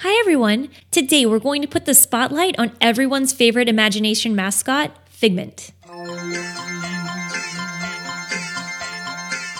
Hi, everyone. Today we're going to put the spotlight on everyone's favorite imagination mascot, Figment.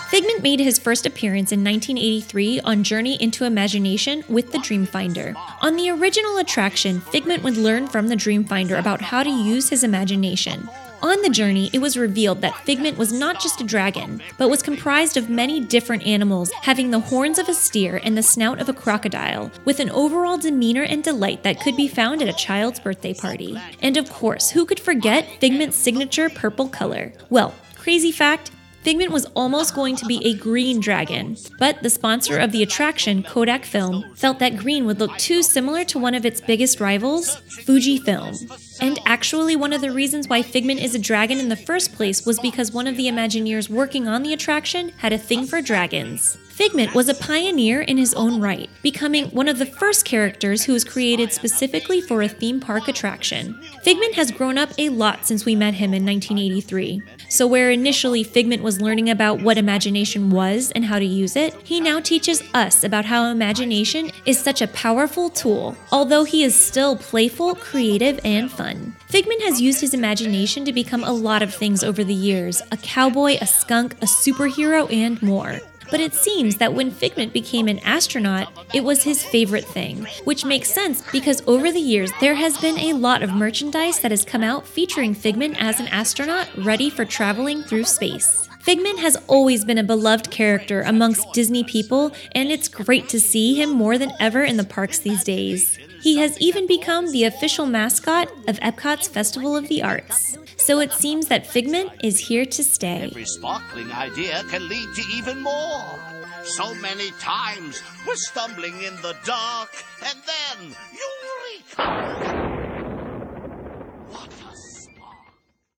Figment made his first appearance in 1983 on Journey into Imagination with the Dreamfinder. On the original attraction, Figment would learn from the Dreamfinder about how to use his imagination. On the journey, it was revealed that Figment was not just a dragon, but was comprised of many different animals, having the horns of a steer and the snout of a crocodile, with an overall demeanor and delight that could be found at a child's birthday party. And of course, who could forget Figment's signature purple color? Well, crazy fact Figment was almost going to be a green dragon, but the sponsor of the attraction, Kodak Film, felt that green would look too similar to one of its biggest rivals, Fujifilm. And actually, one of the reasons why Figment is a dragon in the first place was because one of the Imagineers working on the attraction had a thing for dragons. Figment was a pioneer in his own right, becoming one of the first characters who was created specifically for a theme park attraction. Figment has grown up a lot since we met him in 1983. So, where initially Figment was learning about what imagination was and how to use it, he now teaches us about how imagination is such a powerful tool, although he is still playful, creative, and fun. Figment has used his imagination to become a lot of things over the years a cowboy, a skunk, a superhero, and more. But it seems that when Figment became an astronaut, it was his favorite thing, which makes sense because over the years there has been a lot of merchandise that has come out featuring Figment as an astronaut ready for traveling through space. Figment has always been a beloved character amongst Disney people, and it's great to see him more than ever in the parks these days. He has even become the official mascot of Epcot's Festival of the Arts. So it seems that Figment is here to stay. Every sparkling idea can lead to even more. So many times we're stumbling in the dark, and then.